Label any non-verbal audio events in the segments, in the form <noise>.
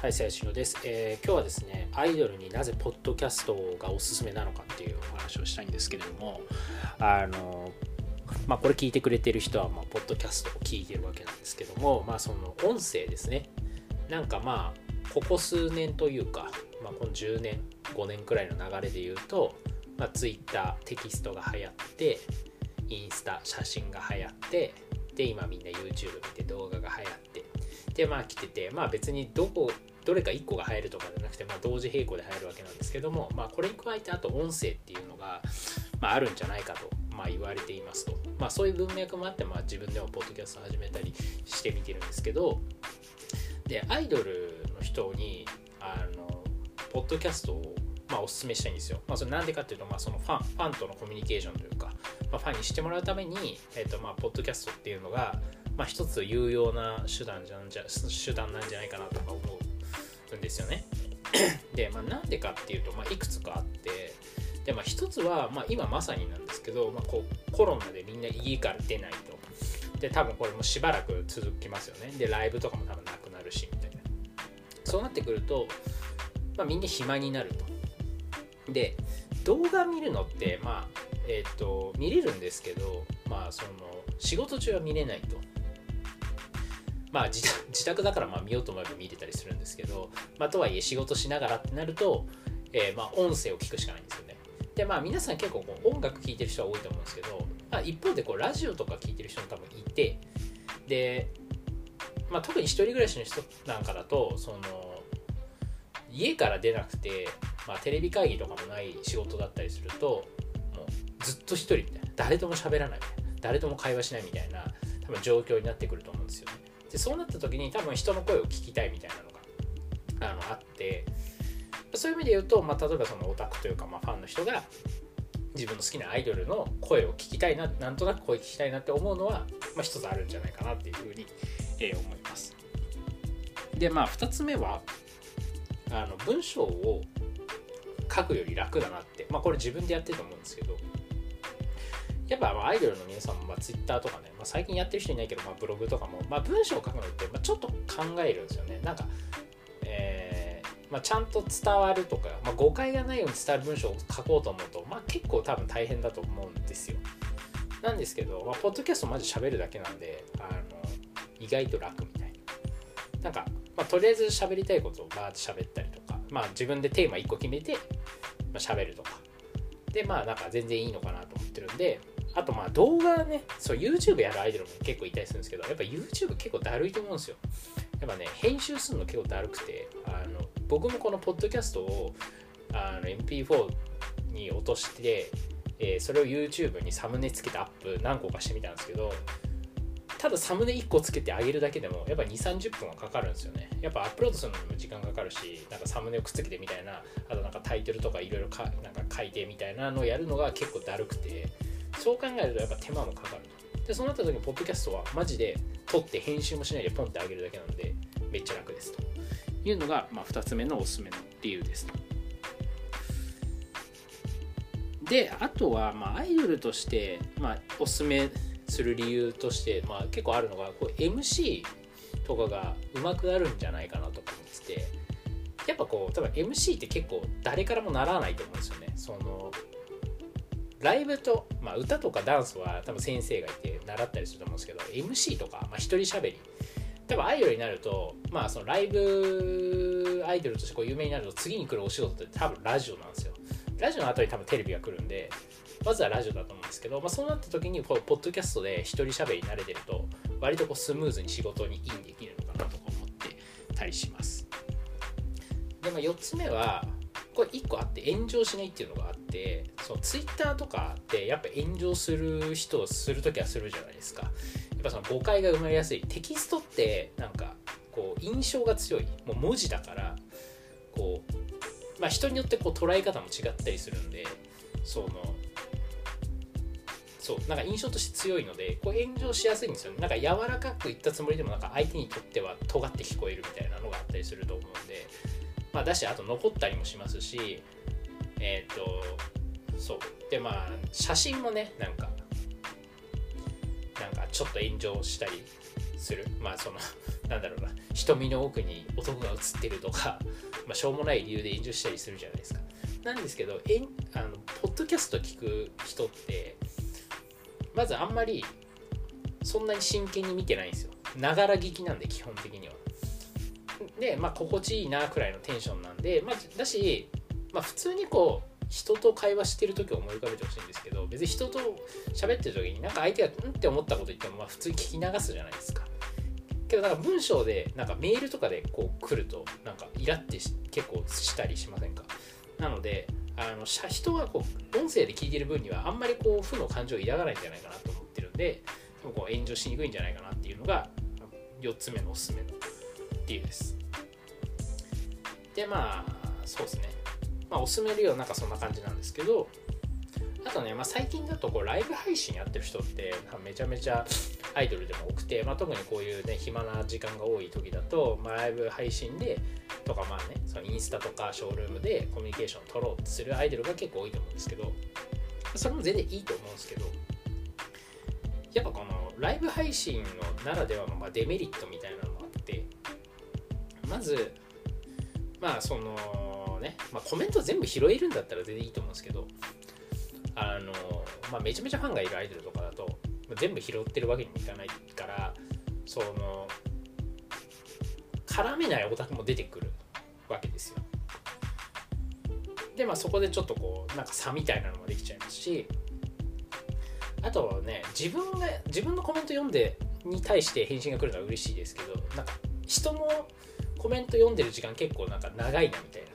はい、最新です、えー、今日はですね、アイドルになぜポッドキャストがおすすめなのかっていうお話をしたいんですけれども、あの、まあ、これ聞いてくれてる人は、まあ、ポッドキャストを聞いてるわけなんですけども、まあ、その音声ですね。なんかまあ、ここ数年というか、まあ、この10年、5年くらいの流れで言うと、まあ、Twitter、テキストが流行って、インスタ、写真が流行って、で、今みんな YouTube 見て動画が流行って、でまあ来ててまあ別にどこどれか1個が入るとかじゃなくて、まあ、同時並行で入るわけなんですけども、まあ、これに加えてあと音声っていうのが、まあ、あるんじゃないかと、まあ、言われていますと、まあ、そういう文脈もあって、まあ、自分でもポッドキャスト始めたりしてみてるんですけどでアイドルの人にあのポッドキャストをまあ、おすすめしたいんですよ。まあ、それなんでかっていうと、まあ、そのファンファンとのコミュニケーションというか、まあ、ファンにしてもらうために、えーとまあ、ポッドキャストっていうのが、まあ、一つ有用な手段じゃんじゃ手段なんじゃないかなとか思うんですよね。<clears throat> で、まあ、なんでかっていうと、まあ、いくつかあってで、まあ、一つは、まあ、今まさになんですけど、まあ、こうコロナでみんな家から出ないと。で多分これもしばらく続きますよね。でライブとかも多分なくなるしみたいな。そうなってくると、まあ、みんな暇になると。で動画見るのってまあえっ、ー、と見れるんですけどまあその仕事中は見れないとまあ <laughs> 自宅だからまあ見ようと思えば見れたりするんですけど、まあ、とはいえ仕事しながらってなると、えー、まあ音声を聞くしかないんですよね。でまあ皆さん結構こう音楽聴いてる人は多いと思うんですけど、まあ、一方でこうラジオとか聴いてる人も多分いてで、まあ、特に一人暮らしの人なんかだとその家から出なくて、まあ、テレビ会議とかもない仕事だったりするともうずっと一人みたいな誰とも喋らないみたいな誰とも会話しないみたいな多分状況になってくると思うんですよね。でそうなった時に多分人の声を聞きたいみたいなのがあのあってそういう意味で言うと、まあ、例えばそのオタクというか、まあ、ファンの人が自分の好きなアイドルの声を聞きたいななんとなく声聞きたいなって思うのは、まあ、一つあるんじゃないかなっていうふうに、えー、思います。でまあ2つ目はあの文章を書くより楽だなって、まあ、これ自分でやってると思うんですけどやっぱアイドルの皆さんも、まあ、Twitter とかね、まあ、最近やってる人いないけど、まあ、ブログとかも、まあ、文章を書くのって、まあ、ちょっと考えるんですよね。なんか、えーまあ、ちゃんと伝わるとか、まあ、誤解がないように伝わる文章を書こうと思うと、まあ、結構多分大変だと思うんですよ。なんですけど、まあ、ポッドキャストマジ喋るだけなんで、あの意外と楽みたいな。なんか、まあ、とりあえず喋りたいことをバーって喋ったりとか、まあ、自分でテーマ1個決めて、まあ、喋るとか。で、まあ、なんか全然いいのかなと思ってるんで、あとまあ動画ね、そう YouTube やるアイドルも結構いたりするんですけど、やっぱ YouTube 結構だるいと思うんですよ。やっぱね、編集するの結構だるくて、あの僕もこのポッドキャストをあの MP4 に落として、えー、それを YouTube にサムネつけてアップ何個かしてみたんですけど、ただサムネ1個つけてあげるだけでもやっぱ2、30分はかかるんですよね。やっぱアップロードするのにも時間かかるし、なんかサムネをくっつけてみたいな、あとなんかタイトルとかいろいろ書いてみたいなのをやるのが結構だるくて、そう考えるとやっぱ手間もかかると。で、そうなった時に、ポッドキャストはマジで撮って編集もしないでポンってあげるだけなので、めっちゃ楽ですというのが、まあ、2つ目のおすすめの理由ですと。で、あとは、まあ、アイドルとして、まあ、おすすめする理由として、まあ、結構あるのが、こう MC とかが上手くなるんじゃないかなとか思ってて、やっぱこう、多分 MC って結構誰からもならないと思うんですよね。そのライブと、まあ、歌とかダンスは多分先生がいて習ったりすると思うんですけど MC とか、まあ、一人喋り。多分アイドルになると、まあ、そのライブアイドルとしてこう有名になると次に来るお仕事って多分ラジオなんですよ。ラジオの後に多分テレビが来るんでまずはラジオだと思うんですけど、まあ、そうなった時にこうポッドキャストで一人喋り慣れてると割とこうスムーズに仕事にインできるのかなとか思ってたりします。で、まあ、4つ目はこれ1個あって炎上しないっていうのがあってそうツイッターとかってやっぱ炎上する人をする時はするじゃないですか。やっぱその誤解が生まれやすいテキストってなんかこう印象が強いもう文字だからこうまあ人によってこう捉え方も違ったりするんでそのそうなんか印象として強いのでこう炎上しやすいんですよね。なんか柔らかく言ったつもりでもなんか相手にとっては尖って聞こえるみたいなのがあったりすると思うんまあ、だしあと残ったりもしますしえっ、ー、とそう。でまあ写真もねなんかなんかちょっと炎上したりする。まあその <laughs> なんだろうな。瞳の奥に男が映ってるとか、まあ、しょうもない理由で炎上したりするじゃないですか。なんですけどえんあのポッドキャスト聞く人ってまずあんまりそんなに真剣に見てないんですよ。ながら聞きなんで基本的には。でまあ心地いいなくらいのテンションなんで、まあ、だし、まあ、普通にこう人と会話してる時を思い浮かべてほしいんですけど別に人と喋ってる時になんか相手がうんって思ったこと言ってもまあ普通に聞き流すじゃないですか。けどなんか文章でなんかメールとかでこう来るとなんかイラって結構したりしませんか？なのであの人がこう音声で聞いてる分にはあんまりこう負の感情を抱かないんじゃないかなと思ってるんでこう炎上しにくいんじゃないかなっていうのが4つ目のおすすめの理由です。でまあそうですね。まあおすすめ理由はなんかそんな感じなんですけどあとね、まあ、最近だとこうライブ配信やってる人ってめちゃめちゃアイドルでも多くて、まあ、特にこういうね暇な時間が多い時だと、まあ、ライブ配信でとかまあねそのインスタとかショールームでコミュニケーションを取ろうとするアイドルが結構多いと思うんですけどそれも全然いいと思うんですけどやっぱこのライブ配信のならではのまデメリットみたいなのもあってまずまあそのね、まあ、コメント全部拾えるんだったら全然いいと思うんですけどあの、まあ、めちゃめちゃファンがいるアイドルとかだと全部拾ってるわけにもいかないからその絡めないオタクも出てくるわけですよ。でまあそこでちょっとこうなんか差みたいなのもできちゃいますしあとはね自分が自分のコメント読んでに対して返信が来るのは嬉しいですけどなんか人のコメント読んでる時間結構なんか長いなみたいな。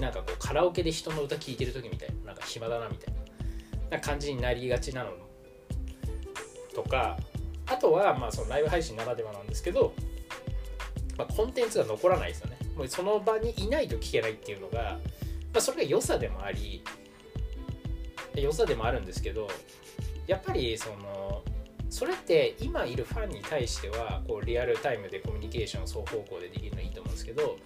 なんかこうカラオケで人の歌聴いてる時みたいな。なんか暇だなみたいな。感じになりがちなのとか。あとはまあそのライブ配信ならではなんですけど、まあ、コンテンツが残らないですよね。もうその場にいないと聞けないっていうのが、まあ、それが良さでもあり。良さでもあるんですけど。やっぱりそのそれって今いるファンに対してはこうリアルタイムでコミュニケーションを双方向でできるのはいいと思うんですけど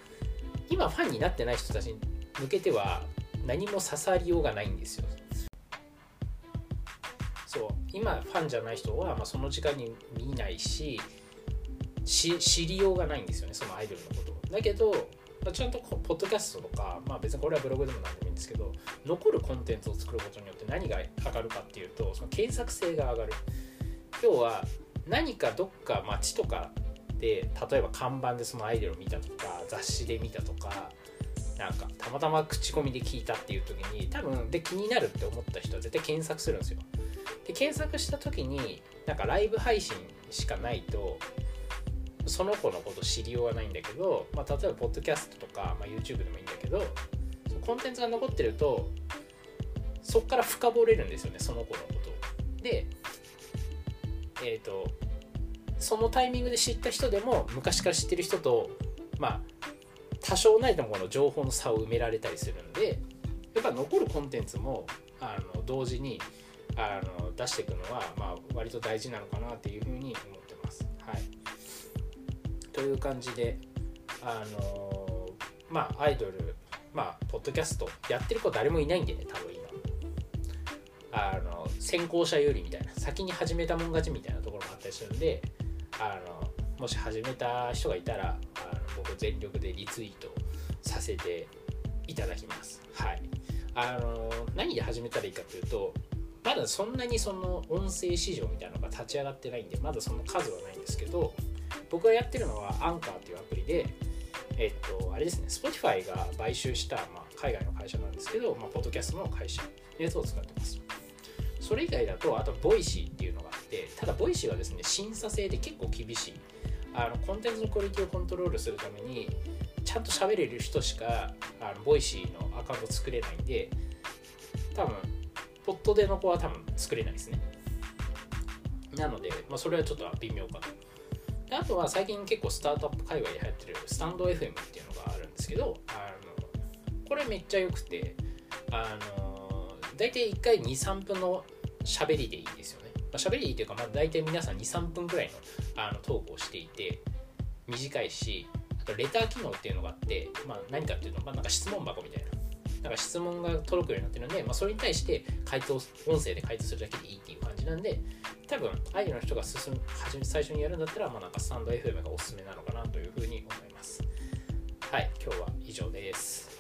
今ファンになってない人たちに向けては何も刺さりようがないんですよ。そう今ファンじゃない人は、ま、その時間に見ないし知りようがないんですよねそのアイドルのことだけど、まあ、ちゃんとポッドキャストとか、まあ、別にこれはブログでも何でもいいんですけど残るコンテンツを作ることによって何が上がるかっていうとその検索性が上がる。要は何かどっか街とかで例えば看板でそのアイドルを見たとか雑誌で見たとかなんかたまたま口コミで聞いたっていう時に多分で気になるって思った人は絶対検索するんですよ。で検索した時になんかライブ配信しかないとその子のこと知りようがないんだけど、まあ、例えばポッドキャストとか、まあ、YouTube でもいいんだけどコンテンツが残ってるとそこから深掘れるんですよねその子のことでえっ、ー、とそのタイミングで知った人でも昔から知ってる人とまあ多少なりともこの情報の差を埋められたりするんでやっぱ残るコンテンツもあの同時にあの出していくのは、まあ、割と大事なのかなっていうふうに思ってます。はい、という感じであのまあアイドルまあポッドキャストやってる子誰もいないんでね多分今。あの先行者よりみたいな先に始めたもん勝ちみたいなところもあったりするんであのもし始めた人がいたらあの僕全力でリツイートさせていただきます。はい、あの何で始めたらいいかというとまだそんなにその音声市場みたいなのが立ち上がってないんでまだその数はないんですけど僕がやってるのはアンカーっていうアプリでえっとあれですね Spotify が買収した、まあ、海外の会社なんですけど、まあ、ポッドキャストの会社のやつを使ってますそれ以外だとあと Voicy っていうのがあってただ Voicy はですね審査制で結構厳しい。あのコンテンツのクオリティをコントロールするためにちゃんと喋れる人しかあの Voicy のアカウント作れないんで多分ポットでの子は多分作れないですね。なので、まあ、それはちょっと微妙かと。であとは最近結構スタートアップ界隈で流行ってるスタンド FM っていうのがあるんですけどあのこれめっちゃ良くてあの大体1回23分の喋りでいいですよね、まあ、喋りでいいというか、まあ、大体皆さん23分くらいのあのトークをしていて短いしあとレター機能っていうのがあって、まあ、何かっていうと、まあ、なんか質問箱みたいな。なんか質問が届くようになってるので、まあ、それに対して回答音声で回答するだけでいいっていう感じなんで多分アイドルの人が進む最初にやるんだったら、まあ、なんかスタンド FM がおすすめなのかなというふうに思います。はい今日は以上です。